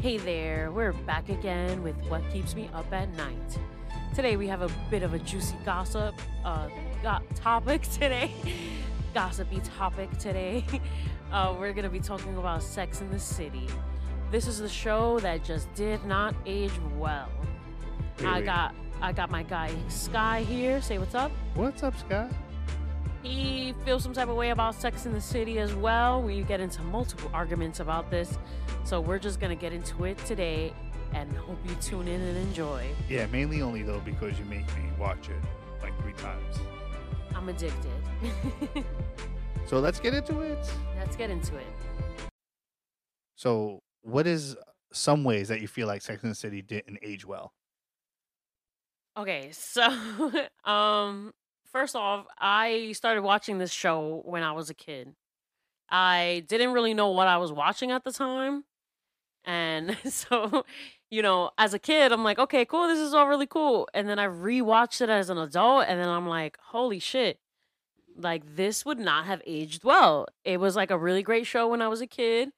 Hey there, we're back again with What Keeps Me Up at Night. Today we have a bit of a juicy gossip uh, got topic today. Gossipy topic today. Uh, we're gonna be talking about Sex in the City. This is the show that just did not age well. I got I got my guy Sky here. Say what's up. What's up, Scott? He feels some type of way about Sex in the City as well. We get into multiple arguments about this. So we're just going to get into it today and hope you tune in and enjoy. Yeah, mainly only though because you make me watch it like three times. I'm addicted. So let's get into it. Let's get into it. So, what is some ways that you feel like Sex and the City didn't age well? Okay, so um first off, I started watching this show when I was a kid. I didn't really know what I was watching at the time. And so, you know, as a kid, I'm like, okay, cool, this is all really cool. And then I rewatched it as an adult, and then I'm like, holy shit. Like, this would not have aged well. It was like a really great show when I was a kid.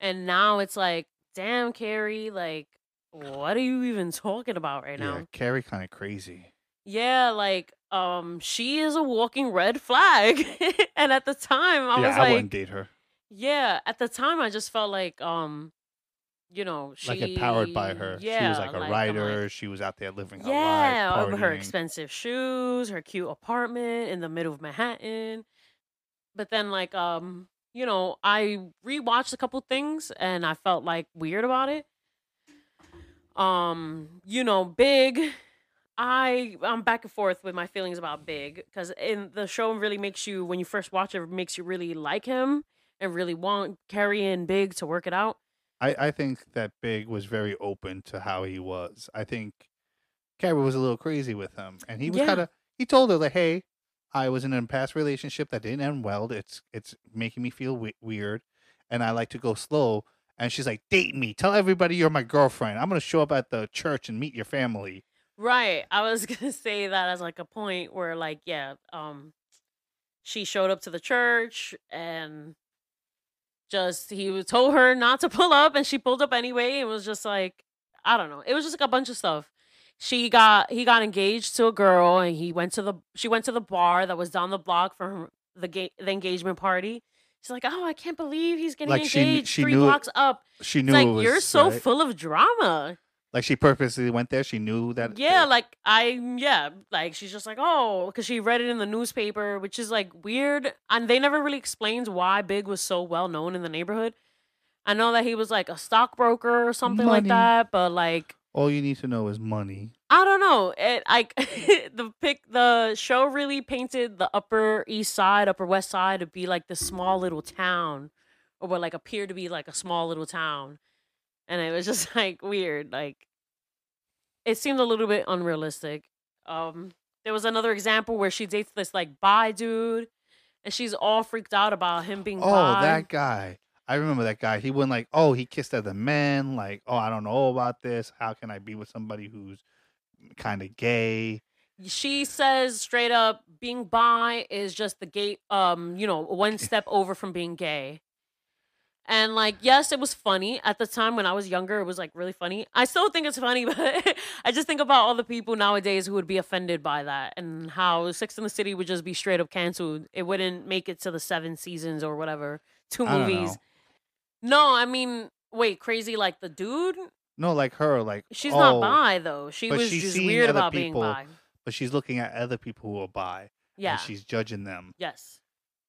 And now it's like, damn, Carrie, like, what are you even talking about right now? Yeah, Carrie kind of crazy. Yeah, like um she is a walking red flag. and at the time I yeah, was I like wouldn't date her. yeah, at the time I just felt like um you know, she Like empowered by her. Yeah, she was like a like- writer. she was out there living her yeah, life, of her expensive shoes, her cute apartment in the middle of Manhattan. But then like um, you know, I rewatched a couple things and I felt like weird about it. Um, you know, Big I I'm back and forth with my feelings about Big cuz in the show really makes you when you first watch it, it makes you really like him and really want Carrie and Big to work it out. I, I think that Big was very open to how he was. I think Carrie was a little crazy with him, and he was Yeah. kind of. He told her like, "Hey, I was in a past relationship that didn't end well. It's it's making me feel we- weird, and I like to go slow." And she's like, "Date me. Tell everybody you're my girlfriend. I'm gonna show up at the church and meet your family." Right. I was gonna say that as like a point where like, yeah, um she showed up to the church and just he was told her not to pull up and she pulled up anyway. It was just like I don't know. It was just like a bunch of stuff. She got he got engaged to a girl and he went to the she went to the bar that was down the block from the ga- the engagement party. She's like, "Oh, I can't believe he's getting Like, engaged she 3 knew it- blocks up." She It's knew like it you're so right. full of drama. Like she purposely went there. She knew that. Yeah, they- like I yeah, like she's just like, "Oh, cuz she read it in the newspaper," which is like weird. And they never really explains why Big was so well known in the neighborhood. I know that he was like a stockbroker or something like that, but like all you need to know is money. I don't know. It like the pic the show really painted the upper east side, upper west side to be like this small little town or what like appeared to be like a small little town. And it was just like weird. Like it seemed a little bit unrealistic. Um there was another example where she dates this like bi dude and she's all freaked out about him being Oh, bi. that guy. I remember that guy. He wouldn't like, oh, he kissed other men. Like, oh, I don't know about this. How can I be with somebody who's kind of gay? she says straight up being bi is just the gate um you know one step over from being gay and like yes it was funny. At the time when i was younger it was like really funny. I still think it's funny but i just think about all the people nowadays who would be offended by that and how Sex in the City would just be straight up canceled. It wouldn't make it to the seven seasons or whatever two I don't movies. No i mean wait crazy like the dude? No, like her, like she's oh, not bi though. She but was she's just seeing weird other about people being bi. but she's looking at other people who are bi. yeah. And she's judging them. yes.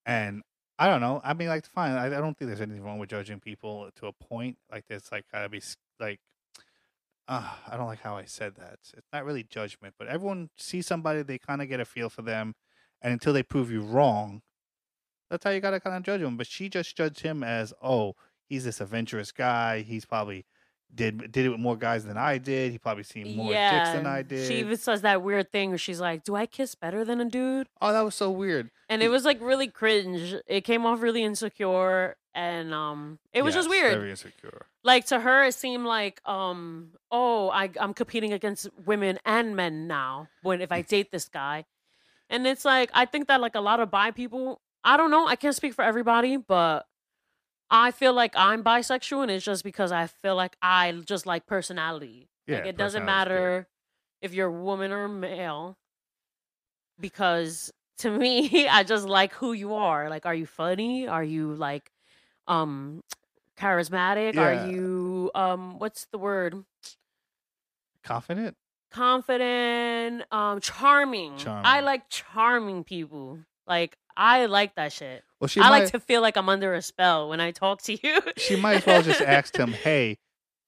And I don't know. I mean, like, fine. I, I don't think there's anything wrong with judging people to a point. Like, there's like gotta be like, uh, I don't like how I said that. It's not really judgment, but everyone sees somebody, they kind of get a feel for them, and until they prove you wrong, that's how you gotta kind of judge them. But she just judged him as, oh, he's this adventurous guy. He's probably did did it with more guys than I did. He probably seen more chicks than I did. She even says that weird thing where she's like, "Do I kiss better than a dude?" oh, that was so weird. And it was like really cringe. It came off really insecure, and um, it was just weird. Very insecure. Like to her, it seemed like um, oh, I I'm competing against women and men now. When if I date this guy, and it's like I think that like a lot of bi people, I don't know, I can't speak for everybody, but I feel like I'm bisexual, and it's just because I feel like I just like personality. Yeah, like it doesn't matter if you're a woman or male, because to me, I just like who you are. Like, are you funny? Are you like, um, charismatic? Yeah. Are you um, what's the word? Confident. Confident, um, charming. charming. I like charming people. Like I like that shit. Well, she I might like to feel like I'm under a spell when I talk to you. she might as well just ask him, "Hey,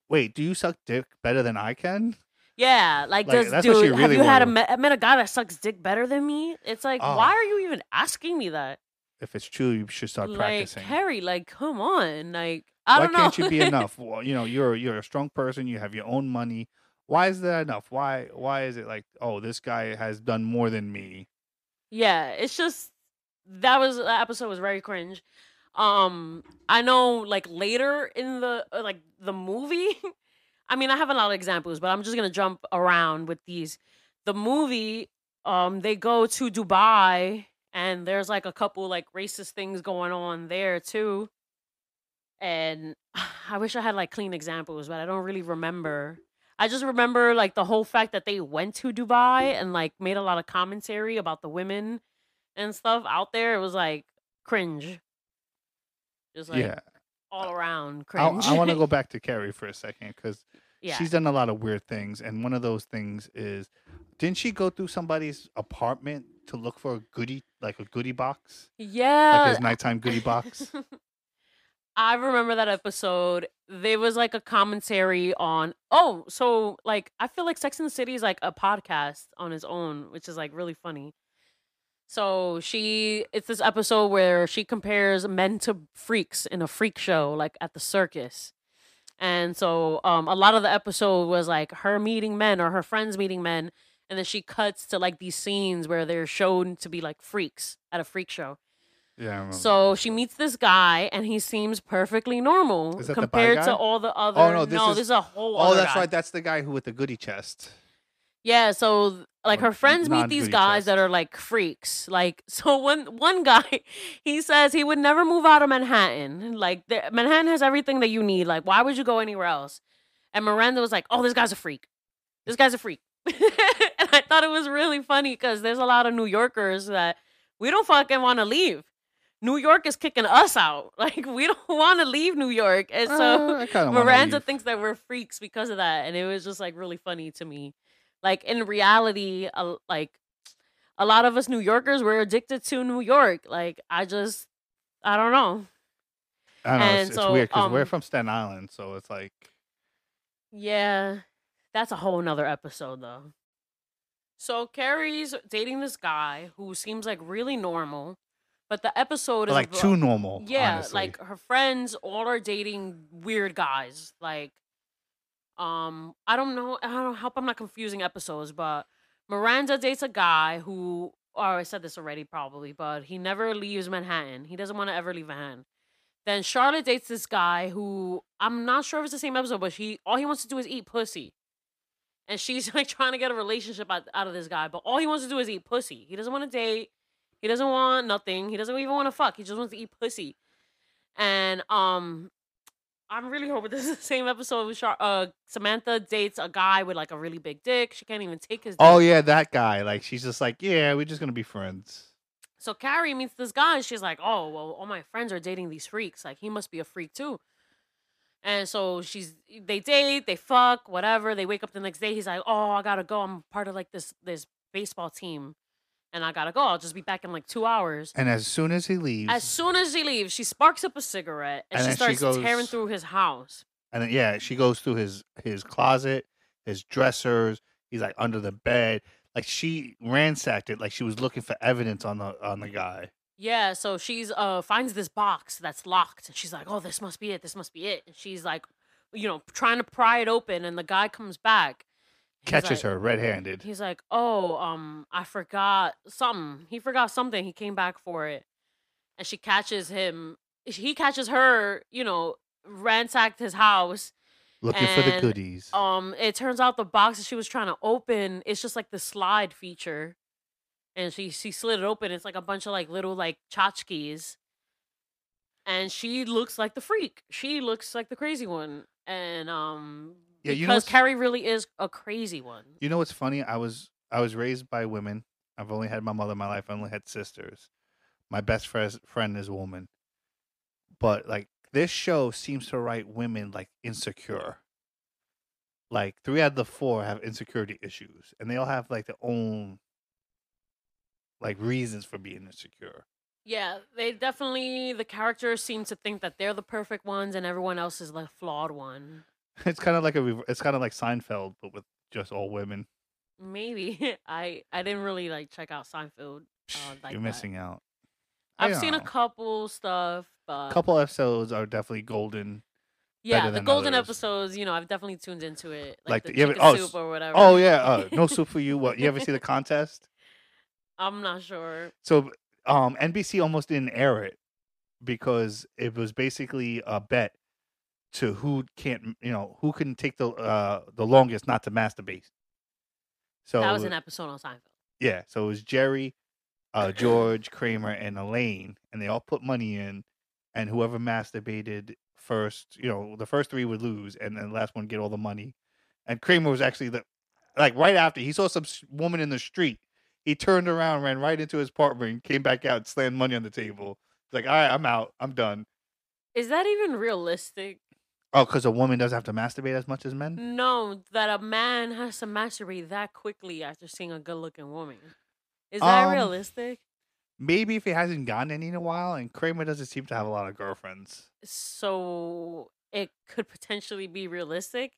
wait, do you suck dick better than I can?" Yeah, like, Like, does dude she have you had a met, met a guy that sucks dick better than me? It's like, Oh. why are you even asking me that? If it's true, you should start like practicing. Harry, like come on, like I Why don't know. can't you be enough? Well, you know, you're you're a strong person. You have your own money. Why is that enough? Why why is it like, oh, this guy has done more than me? yeah, it's just that was that episode was very cringe. Um, I know like later in the uh, like the movie. I mean, I have a lot of examples, but I'm just gonna jump around with these. The movie, um, they go to Dubai, and there's like a couple like racist things going on there too. And I wish I had like clean examples, but I don't really remember. I just remember like the whole fact that they went to Dubai and like made a lot of commentary about the women and stuff out there. It was like cringe. Just like yeah, all around I, cringe. I want to go back to Carrie for a second because yeah. she's done a lot of weird things, and one of those things is, didn't she go through somebody's apartment to look for a goodie, like a goodie box, yeah. like his nighttime goodie box? I remember that episode. There was like a commentary on oh, so like I feel like Sex and the City is like a podcast on its own, which is like really funny. So she it's this episode where she compares men to freaks in a freak show, like at the circus. And so um a lot of the episode was like her meeting men or her friends meeting men, and then she cuts to like these scenes where they're shown to be like freaks at a freak show. Yeah. So she meets this guy, and he seems perfectly normal Is that the bi compared to all the other. Oh, no, this is- this is a whole. oh, that's guy. right. That's the guy who with the goody chest. Yeah, so like her friends meet these guys that are like freaks. Like so one one guy, he says he would never move out of Manhattan. Like the, Manhattan has everything that you need. Like why would you go anywhere else? And Miranda was like, "Oh, this guy's a freak. This guy's a freak." and I thought it was really funny because there's a lot of New Yorkers that we don't fucking want to leave. New York is kicking us out. Like we don't want to leave New York, and so Uh, I kind of want Miranda thinks that we're freaks because of that, and it was just like really funny to me. Like in reality, a, like a lot of us New Yorkers, we're addicted to New York. Like I just, I don't know. I don't know. and It's, it's weird because we're um, from Staten Island, so it's like Yeah, that's a whole nother episode though. So Carrie's dating this guy who seems like really normal, but the episode is like too normal. Yeah, honestly. like her friends all are dating weird guys. Like, um, I don't know. I don't hope I'm not confusing episodes, but Miranda dates a guy who. Oh, I said this already, probably, but he never leaves Manhattan. He doesn't want to ever leave Manhattan. Then Charlotte dates this guy who I'm not sure if it's the same episode, but he all he wants to do is eat pussy. And she's like trying to get a relationship out, out of this guy, but all he wants to do is eat pussy. He doesn't want to date. He doesn't want nothing. He doesn't even want to fuck. He just wants to eat pussy. And um, I'm really hoping this is the same episode with Char- uh Samantha dates a guy with like a really big dick. She can't even take his. Dick. oh yeah, that guy. Like she's just like, yeah, we're just gonna be friends. So Carrie meets this guy, and she's like, "Oh, well, all my friends are dating these freaks. Like, he must be a freak too." And so she's they date, they fuck, whatever. They wake up the next day. He's like, "Oh, I gotta go. I'm part of like this this baseball team, and I gotta go. I'll just be back in like two hours." And as soon as he leaves, As soon as he leaves, she sparks up a cigarette and, And she then she starts tearing through his house. and then, yeah, she goes through his his closet, his dressers. He's like under the bed. Like she ransacked it. Like she was looking for evidence on the on the guy. Yeah, so she's uh finds this box that's locked and she's like, "Oh, this must be it. This must be it." And she's like, you know, trying to pry it open and the guy comes back. He's Catches like- her red-handed. He's like, "Oh, um I forgot something. He forgot something. He came back for it." And she catches him. He catches her, you know, ransacked his house. looking for the goodies. Um it turns out the box that she was trying to open is just like the slide feature. And she she slid it open. It's like a bunch of like little like tchotchkes. and she looks like the freak. She looks like the crazy one, and um, Yeah, because you know Carrie really is a crazy one. You know what's funny? I was I was raised by women. I've only had my mother in my life. I only had sisters. My best friend friend is a woman. But like this show seems to write women like insecure. Like three out of the four have insecurity issues, and they all have like their own like reasons for being insecure. Yeah, they definitely the characters seem to think that they're the perfect ones, and everyone else is the flawed one. It's kind of like a it's kind of like Seinfeld, but with just all women. Maybe I I didn't really like check out Seinfeld. Psh, like You're that. missing out. I I've seen a couple stuff, but A couple episodes are definitely golden. yeah, the golden others. episodes. You know, I've definitely tuned into it, like, Like the the- chicken oh, soup or whatever. Oh yeah, uh, no soup for you. What you ever see the contest? I'm not sure. So um NBC almost didn't air it because it was basically a bet to who can't you know who can take the uh the longest not to masturbate. So that was an episode on Seinfeld. yeah, so it was Jerry, uh George, Kramer, and Elaine, and they all put money in, and whoever masturbated first, you know, the first three would lose, and then the last one get all the money. And Kramer was actually the like right after he saw some woman in the street, he turned around, ran right into his apartment, came back out, and slammed money on the table. He's like, all right, I'm out, I'm done. Is that even realistic? Oh, because a woman doesn't have to masturbate as much as men. No, that a man has to masturbate that quickly after seeing a good-looking woman. Is that Um, realistic? Maybe if he hasn't gotten any in a while, and Kramer doesn't seem to have a lot of girlfriends. So it could potentially be realistic.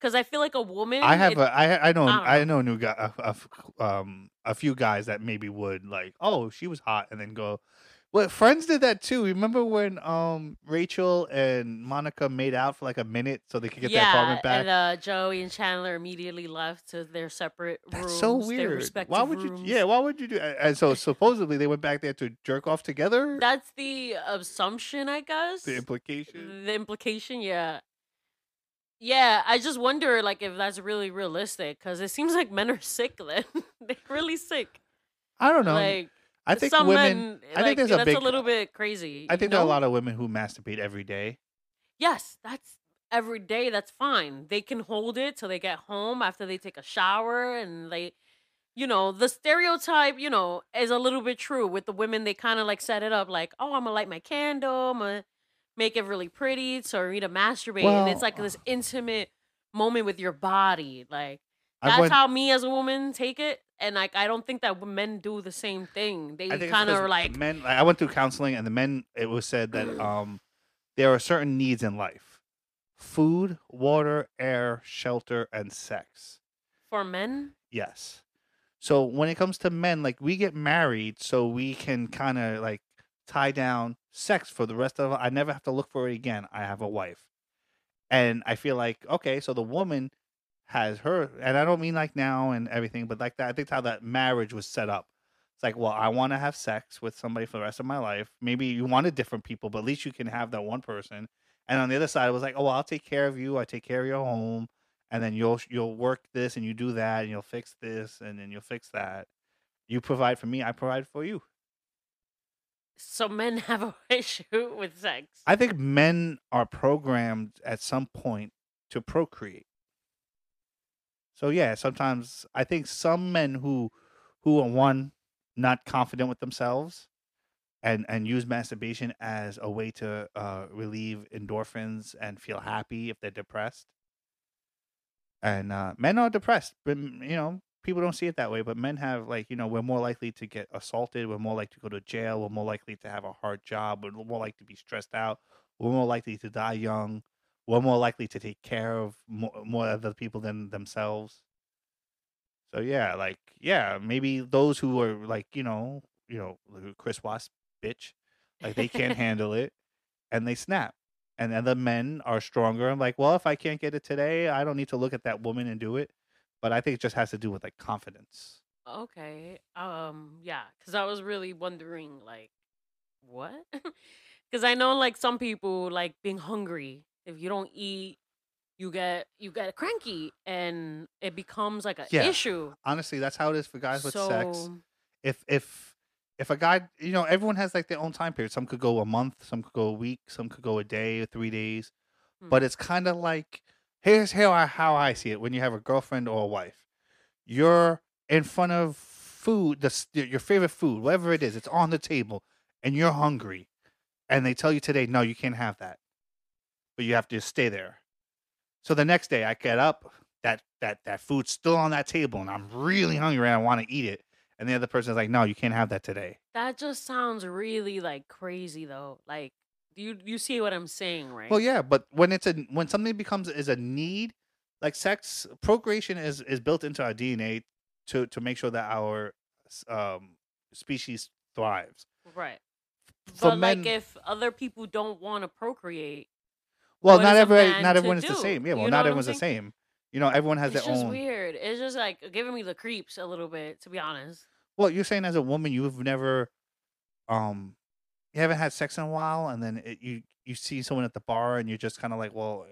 Because I feel like a woman. I have it- a I I know I don't I know new guy a, a f- um a few guys that maybe would like oh she was hot and then go well friends did that too remember when um Rachel and Monica made out for like a minute so they could get their apartment back and uh, Joey and Chandler immediately left to their separate that's rooms. so their weird respective why would you rooms. yeah why would you do and so supposedly they went back there to jerk off together That's the assumption, I guess. the implication The implication, yeah. Yeah, I just wonder, like, if that's really realistic, because it seems like men are sick. Then they're really sick. I don't know Like, I think some women men, I think there's a that's big a little bit crazy. I think there are a lot of women who masturbate every day Yes, that's every day. That's fine. They can hold it till they get home after they take a shower and they, you know, the stereotype, you know, is a little bit true with the women. They kind of like set it up like, oh, I'm gonna light my candle, I'm gonna make it really pretty so me to masturbate, and it's like this intimate moment with your body. Like that's went how me as a woman take it, and like I don't think that men do the same thing. They I think it's kind of like, men. Like, I went through counseling, and the men. It was said that um, there are certain needs in life: food, water, air, shelter, and sex. for men, Yes. So when it comes to men, like we get married, so we can kind of like tie down sex for the rest of. I never have to look for it again. I have a wife, and I feel like okay, so the woman has her, and I don't mean like now and everything, but like that. I think how that marriage was set up. It's like, well, I want to have sex with somebody for the rest of my life. Maybe you wanted different people, but at least you can have that one person. And on the other side, it was like, oh, well, I'll take care of you. I take care of your home and then you'll you'll work this and you do that and you'll fix this and then you'll fix that. You provide for me, I provide for you. so men have a issue with sex. I think men are programmed at some point to procreate. So yeah, sometimes I think some men who who are one not confident with themselves and and use masturbation as a way to uh, relieve endorphins and feel happy if they're depressed. And uh, men are depressed, but mm, you know people don't see it that way. But men have like you know we're more likely to get assaulted, we're more likely to go to jail, we're more likely to have a hard job, we're more likely to be stressed out, we're more likely to die young, we're more likely to take care of more, more other people than themselves. So yeah, like yeah, maybe those who are like you know you know Chris Wasp bitch, like they can't handle it, and they snap. And then the men are stronger. I'm like, well, if I can't get it today, I don't need to look at that woman and do it. But I think it just has to do with like confidence. Okay. Um. Yeah. Because I was really wondering, like, what? Because I know, like, some people like being hungry. If you don't eat, you get you get cranky, and it becomes like an Yeah. issue. Honestly, that's how it is for guys with sex. If if if a guy, you know, everyone has like their own time period. Some could go a month, some could go a week, some could go a day or three days. Hmm. But it's kind of like here's how I, how I see it. When you have a girlfriend or a wife, you're in front of food, the your favorite food, whatever it is, it's on the table, and you're hungry, and they tell you today, no, you can't have that, but you have to stay there. So the next day, I get up, that that that food's still on that table, and I'm really hungry and I want to eat it, and the other person's like, no, you can't have that today. That just sounds really like crazy though. Like you you see what I'm saying, right? Well, yeah, but when it's a when something becomes is a need, like sex, procreation is is built into our DNA to to make sure that our um species thrives. Right. For but men, like if other people don't want to procreate, well, what not every not to everyone is the same. Yeah, You well, know not everyone's the same. You know, everyone has their own. it's their just own. weird. It's just like giving me the creeps a little bit, to be honest. Well, you're saying as a woman, you've never, um, you haven't had sex in a while, and then it, you you see someone at the bar, and you're just kind of like, well,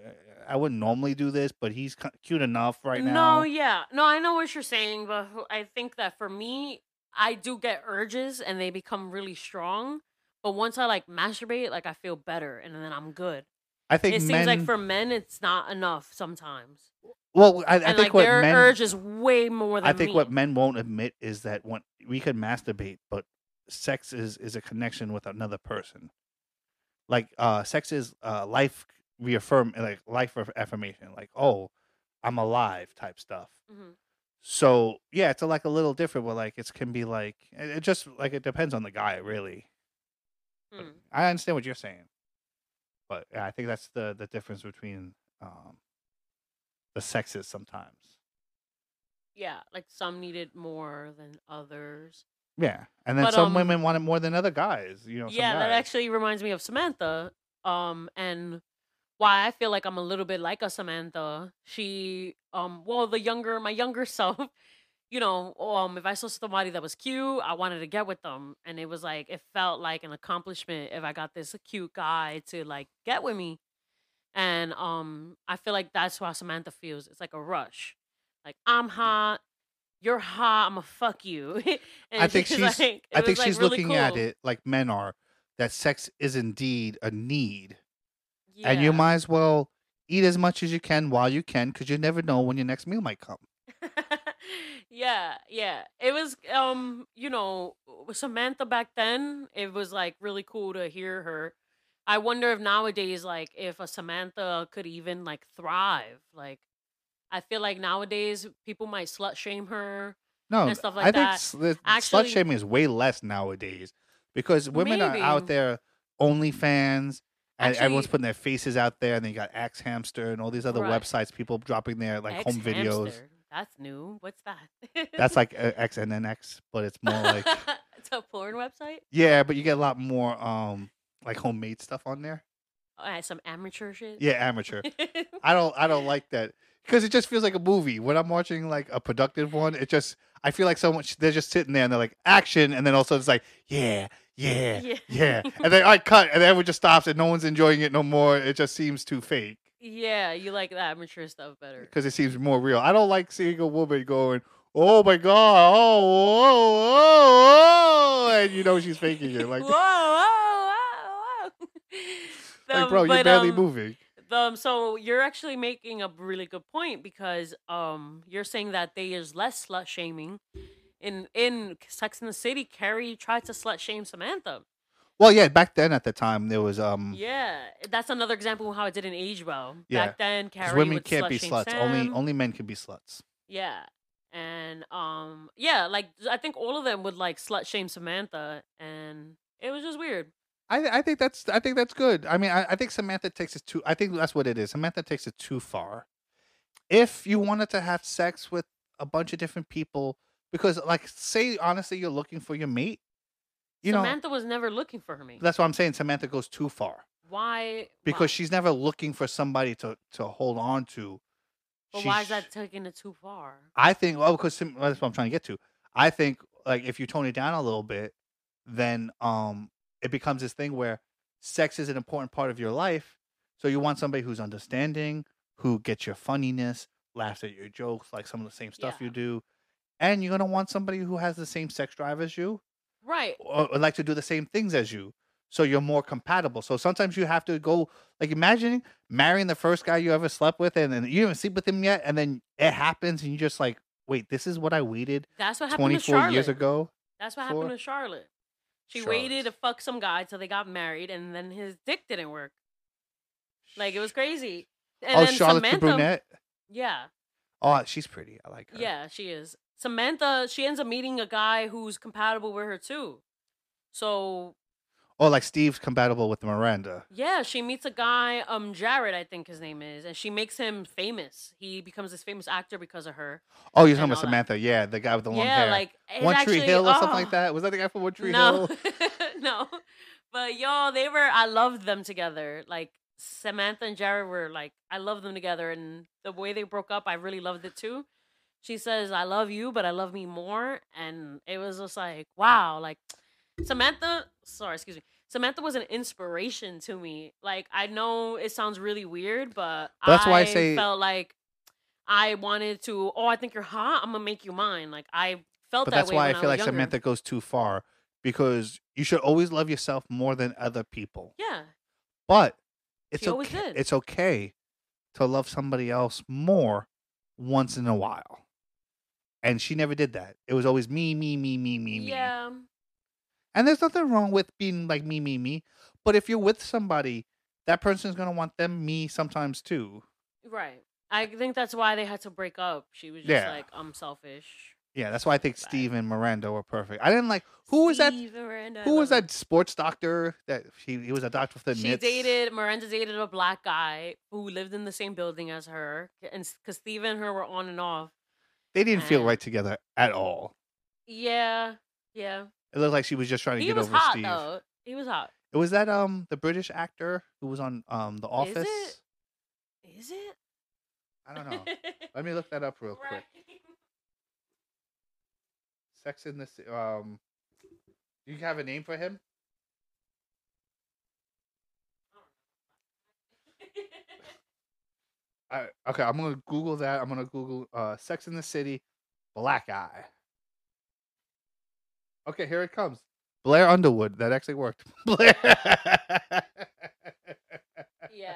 I wouldn't normally do this, but he's cute enough right now. No, yeah. No, I know what you're saying, but I think that for me, I do get urges and they become really strong. But once I like masturbate, like I feel better and then I'm good. I think It men. seems like for men, it's not enough sometimes. well, I, I think like what their men. urge is way more than I think me. what men won't admit is that when we could masturbate, but sex is is a connection with another person. Like uh sex is uh life reaffirm like life affirmation, like oh, I'm alive type stuff. Mhm. So yeah, it's a, like a little different, but like it can be like it, it just like it depends on the guy really. Hmm. I understand what you're saying, but yeah, I think that's the the difference between um the sexes sometimes. Yeah, like some need it more than others. Yeah, and then But, some um, women want it more than other guys. You know, some yeah, that guys. actually reminds me of Samantha. Um, and why I feel like I'm a little bit like a Samantha. She, um, well, the younger, my younger self, you know, um, if I saw somebody that was cute, I wanted to get with them, and it was like it felt like an accomplishment if I got this cute guy to like get with me, and um, I feel like that's how Samantha feels. It's like a rush, like I'm hot. You're hot. I'm gonna fuck you. and I think she's. like- I think she's looking at it like men are. That sex is indeed a need, and you might as well eat as much as you can while you can, because you never know when your next meal might come. yeah, yeah. It was um, you know, Samantha back then, it was like really cool to hear her. I wonder if nowadays like if a Samantha could even like thrive. Like I feel like nowadays people might slut shame her. No, and stuff like I think that. the slut Actually- shaming is way less nowadays because women are out Maybe. there OnlyFans. And everyone's putting their faces out there, and then you got X Hamster and all these other Right. websites. People dropping their like home videos. Ex-hamster. That's new. What's that? That's like uh, X and then X, but it's more like it's a porn website. yeah, but you get a lot more um like homemade stuff on there. Uh, some amateur shit. Yeah, amateur. I don't I don't like that because it just feels like a movie. When I'm watching like a productive one, it just I feel like someone they're just sitting there and they're like action, and then also it's like yeah, yeah, Yeah. yeah, and then I cut, and then everyone just stops, and no one's enjoying it no more. It just seems too fake yeah, you like the amateur stuff better. because it seems more real. I don't like seeing a woman going. Oh my god! Oh, oh, oh, oh, and you know she's faking it. Like, whoa, whoa, whoa, whoa. like Um, bro, you're barely um, moving. Um, so you're actually making a really good point because um, you're saying that there is less slut shaming. In in Sex in the City, Carrie tried to slut shame Samantha. Well, yeah, back then at the time there was um Yeah, that's another example of how it didn't age well. Yeah, Back then, Carrie women would can't slut be shame sluts. Only only men can be sluts. Yeah. And um yeah, like I think all of them would like slut shame Samantha and it was just weird. I I think that's I think that's good. I mean, I, I think Samantha takes it too. I think that's what it is. Samantha takes it too far. If you wanted to have sex with a bunch of different people, because like, say honestly, you're looking for your mate. You know, Samantha was never looking for her mate. that's what I'm saying. Samantha goes too far Why? because why? she's never looking for somebody to to hold on to. But She why is that taking it too far? I think well because that's what I'm trying to get to. I think like if you tone it down a little bit, then um it becomes this thing where sex is an important part of your life. So you want somebody who's understanding, who gets your funniness, laughs at your jokes, like some of the same stuff Yeah. you do, and you're gonna want somebody who has the same sex drive as you. Right. or, or like to do the same things as you. So you're more compatible. So sometimes you have to go like imagine marrying the first guy you ever slept with and, and you didn't sleep with him yet, and then it happens and you just like, wait, this is what I waited That's what happened twenty to four Charlotte. years ago. That's what for- happened to Charlotte. She waited to fuck some guy till they got married, and then his dick didn't work. Like it was crazy. And oh, then Charlotte Samantha, the brunette. Yeah, Oh, she's pretty. I like her. yeah, she is. Samantha, she ends up meeting a guy who's compatible with her too. So Oh, like Steve's compatible with Miranda. yeah, she meets a guy, um, Jared, I think his name is, and she makes him famous. He becomes this famous actor because of her. Oh, you're talking about all that. Samantha. Yeah, the guy with the long yeah, hair. like it One Tree actually- Hill or something oh. like that. Was that the guy from One Tree no, Hill? no. But y'all, they were. I loved them together. Like Samantha and Jared were like, I love them together, and the way they broke up, I really loved it too. She says, "I love you, but I love me more," and it was just like, wow, like Samantha. Sorry, excuse me. Samantha was an inspiration to me. Like I know it sounds really weird, but that's why I say- felt like I wanted to. Oh, I think you're hot. I'm gonna make you mine. Like I felt But that that's why I feel was like younger. Samantha goes too far because you should always love yourself more than other people. Yeah, But it's She okay. It's okay to love somebody else more once in a while. And she never did that. It was always me, me, me, me, me, me. yeah. And there's nothing wrong with being like me, me, me. But if you're with somebody, that person's gonna want them me sometimes too. Right. I think that's why they had to break up. She was just Yeah. like, I'm selfish. Yeah, that's why I think Right. Steve and Miranda were perfect. I didn't like who was that? Steve Miranda, I Who was love that sports doctor that he he was a doctor for the She Knicks? dated Miranda dated a black guy who lived in the same building as her, and because Steve and her were on and off. They didn't feel right together at all. Yeah, yeah. It looked like she was just trying to He get was over hot Steve. though. He was hot. It was that um the British actor who was on um The Office. it? Is it? I don't know. Let me look that up real quick. Sex in the Ci- um. Do you have a name for him? I, okay, I'm gonna Google that. I'm gonna Google uh Sex in the City, black eye. Okay, here it comes. Blair Underwood. That actually worked. Blair. yeah.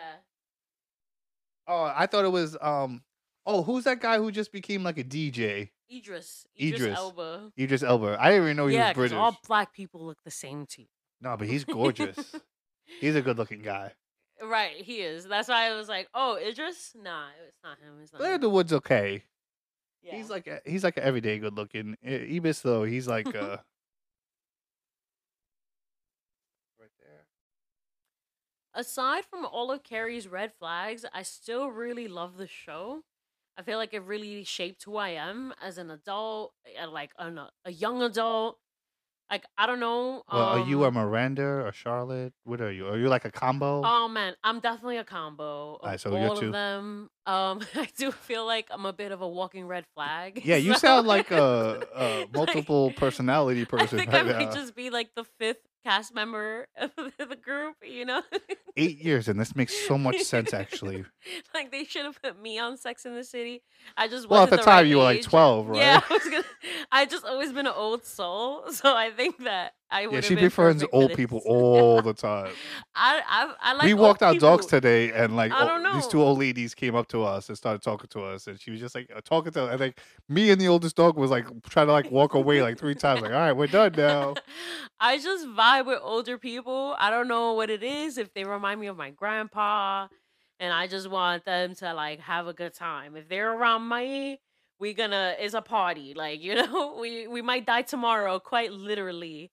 Oh, I thought it was um. Oh, who's that guy who just became like a DJ? Idris. Idris, Idris. Elba. Idris Elba. I didn't even know he yeah, was British. all black people look the same to you. No, but he's gorgeous. he's a good-looking guy. Right, he is. That's why I was like, "Oh, Idris? Nah, it's not him. It's not Blair him." Underwood's okay. Yeah. He's like a, he's like a everyday good-looking. I- Idris though, he's like uh. right there. Aside from all of Carrie's red flags, I still really love the show. I feel like it really shaped who I am as an adult, uh, like an, a young adult. Like I don't know. Well, are you a um, Miranda or Charlotte? What are you? Are you like a combo? Oh man, I'm definitely a combo Alright, so you're all two. of them. Um, I do feel like I'm a bit of a walking red flag. yeah, you so- sound like a, a like, multiple personality person. I think right I might now. just be like the fifth cast member of the group. You know, Eight years, and this makes so much sense actually. like they should have put me on Sex in the City. I just Well, at wasn't the time right you were like age. 12, right? Yeah, I was gonna. I just always been an old soul, so I think that I Yeah, she befriends old people all the time. I I, I like. we walked our dogs today, and like I o- don't these two old ladies came up to us and started talking to us, and she was just like uh, talking to, and like me and the oldest dog was like trying to like walk away like three times, like all right, we're done now. I just vibe with older people. I don't know what it is. If they remind me of my grandpa, and I just want them to like have a good time. If they're around me, we're gonna it's a party. Like you know, we we might die tomorrow, quite literally.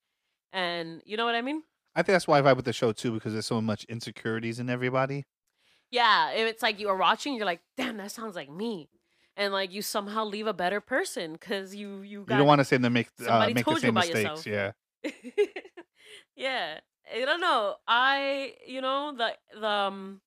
And you know what I mean? I think that's why I vibe with the show too, because there's so much insecurities in everybody. Yeah, if it's like you are watching, you're like, damn, that sounds like me, and like you somehow leave a better person because you you got you don't want to see them make uh, somebody make the told you same about mistakes. yourself. Yeah, yeah i don't know i you know the the um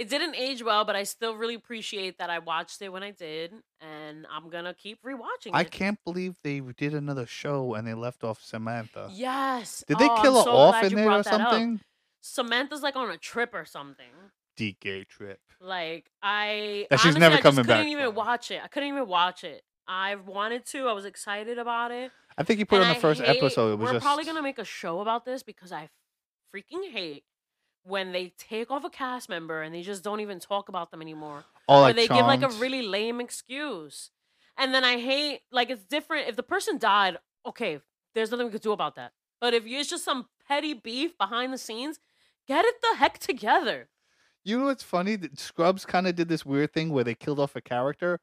it didn't age well but i still really appreciate that i watched it when i did and i'm gonna keep rewatching I it I can't believe they did another show and they left off Samantha. yes Did they Oh, I'm kill her so off in there or that up. something? samantha's like on a trip or something DK trip. like i That she's honestly, never I back. I couldn't even from. watch it i couldn't even watch it I've wanted to. I was excited about it. I think you put And on the I first hate- episode. It was we're just probably gonna make a show about this because I freaking hate when they take off a cast member and they just don't even talk about them anymore. all or like they give like a really lame excuse. And then I hate like it's different if the person died, okay, there's nothing we could do about that. But if it's just some petty beef behind the scenes, get it the heck together. You know what's funny? Scrubs kind of did this weird thing where they killed off a character,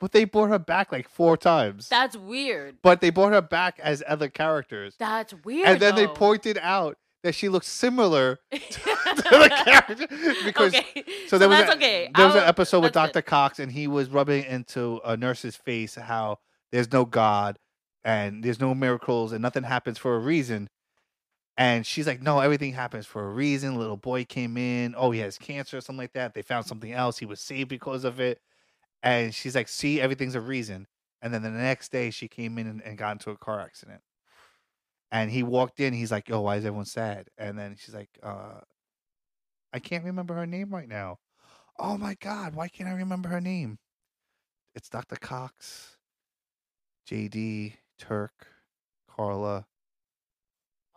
but they brought her back like four times. That's weird. but they brought her back as other characters, That's weird. and then they pointed out that she looks similar to the character because. okay. So there was that's a- okay. There was I'll- an episode with Dr. Cox, and he was rubbing into a nurse's face how there's no God and there's no miracles and nothing happens for a reason. And she's like, No, everything happens for a reason. a Little boy came in. Oh, he has cancer or something like that. They found something else. He was saved because of it. And she's like, See, everything's a reason. And then the next day, she came in and, and got into a car accident. And he walked in. He's like, Yo, why is everyone sad? And then she's like, uh, I can't remember her name right now. Oh my God, why can't I remember her name? It's Dr. Cox, JD, Turk, Carla.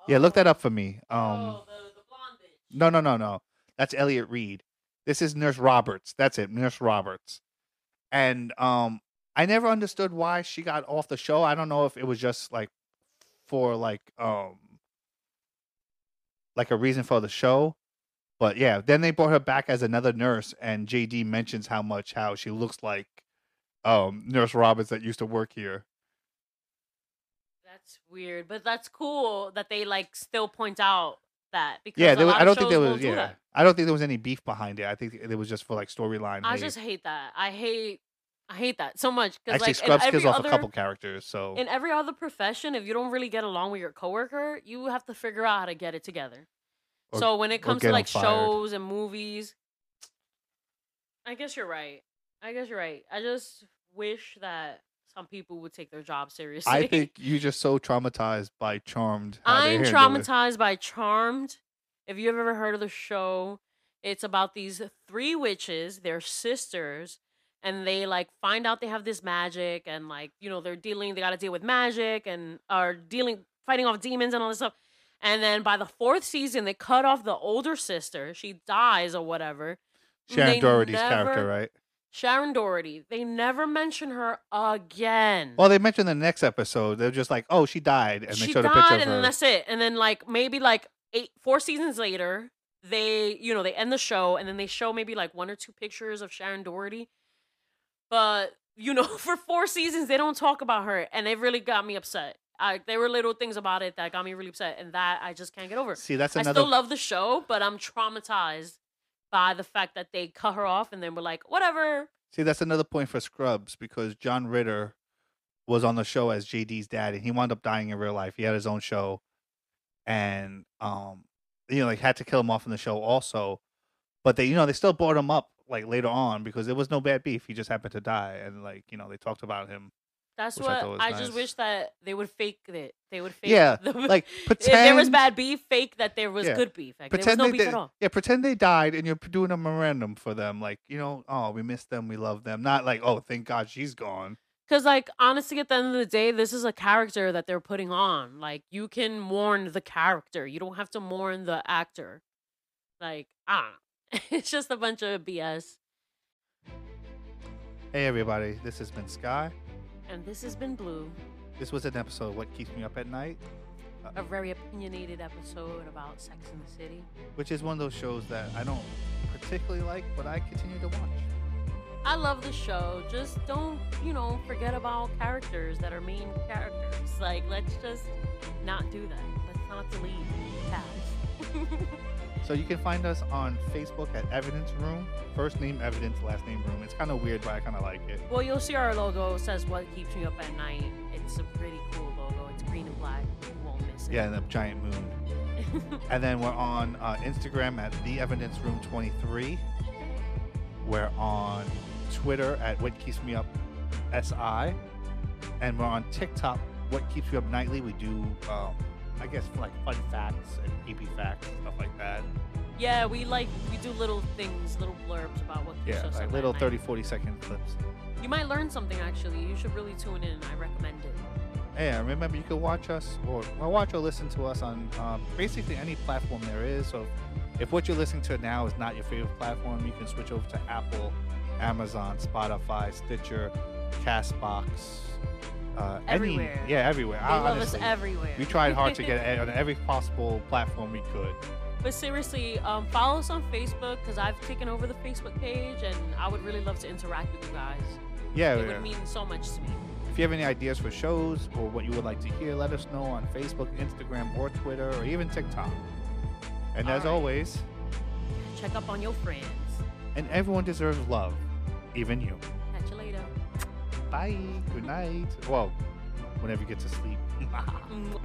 Yeah, look that up for me. Um, oh, the, the blonde bitch. no, no, no, no. That's Elliot Reid. This is Nurse Roberts. That's it, Nurse Roberts. And um, I never understood why she got off the show. I don't know if it was just like for like um like a reason for the show. But yeah, then they brought her back as another nurse, and JD mentions how much how she looks like um Nurse Roberts that used to work here. That's weird, but that's cool that they like still point out that because Yeah, there was, I don't think there was yeah. I don't think there was any beef behind it. I think it was just for like storyline. I hate. just hate that. I hate I hate that so much because Actually, like Scrubs in every kills off other, a couple characters, so in every other profession, if you don't really get along with your coworker, you have to figure out how to get it together. Or- so when it comes to like shows and movies, I guess you're right. I guess you're right. I just wish that some people would take their job seriously. I think you're just so traumatized by Charmed. I'm traumatized by Charmed. If you've ever heard of the show, it's about these three witches, they're sisters, and they like find out they have this magic and like, you know, they're dealing they gotta deal with magic and are dealing fighting off demons and all this stuff. And then by the fourth season, they cut off the older sister. She dies or whatever. Shannen They Doherty's character, right? Shannen Doherty. They never mention her again. Well, they mentioned in the next episode. They're just like, "Oh, she died," and they she showed a picture of and her. that's it. And then like maybe like eight, four seasons later, they you know they end the show, and then they show maybe like one or two pictures of Shannen Doherty. But you know, for four seasons they don't talk about her, and it really got me upset. I, there were little things about it that got me really upset, and that I just can't get over. See, that's another. I still love the show, but I'm traumatized by the fact that they cut her off, and then we're like, whatever. See, that's another point for Scrubs because John Ritter was on the show as JD's dad, and he wound up dying in real life. He had his own show, and um, you know, like had to kill him off in the show also. But they, you know, they still brought him up like later on because there was no bad beef. He just happened to die, and like you know, they talked about him. That's I what was I, just wish that they would fake it. They would fake. Yeah, the, Like if pretend there was bad beef, fake that there was Yeah. good beef. Like, there was no beef did, at all. yeah, pretend they died, and you're doing a memorandum for them, like you know, oh, we miss them, we love them. Not like, oh, thank God she's gone. Because, like, honestly, at the end of the day, this is a character that they're putting on. Like, you can mourn the character. You don't have to mourn the actor. Like, I know. it's just a bunch of BS. Hey, everybody, this has been Sky. And this has been Blue, This was an episode of What Keeps Me Up at Night, uh, a very opinionated episode about Sex in the City. which is one of those shows that I don't particularly like, but I continue to watch. I love the show. Just don't, you know, forget about characters that are main characters. Like, let's just not do that. Let's not delete cast. So you can find us on Facebook at Evidence Room. First name Evidence, last name Room. It's kind of weird, but I kind of like it. well, you'll see our logo. It says what keeps me up at night. It's a pretty cool logo. It's green and black. You won't miss it. Yeah, and a giant moon. And then we're on uh, Instagram at The Evidence Room 23. We're on Twitter at What Keeps Me Up SI. And we're on TikTok, What Keeps Me Up Nightly. We do um, I guess like fun facts and geeky facts and stuff like that. Yeah, we like we do little things, little blurbs about what Yeah, like little at 30, 40 second clips. You might learn something actually. You should really tune in. I recommend it. Yeah, remember you can watch us or well, watch or listen to us on um, basically any platform there is. So if what you're listening to now is not your favorite platform, you can switch over to Apple, Amazon, Spotify, Stitcher, Castbox. Uh, any- yeah, everywhere. They I- love honestly, us everywhere. We tried hard to get on every possible platform we could. But seriously, um, follow us on Facebook because I've taken over the Facebook page, and I would really love to interact with you guys. Yeah, It yeah. would mean so much to me. If you have any ideas for shows or what you would like to hear, let us know on Facebook, Instagram, or Twitter, or even TikTok. And All as right. always, Check up on your friends. and everyone deserves love, even you. Bye. Good night. Well, whenever you get to sleep. Mwah. Mm.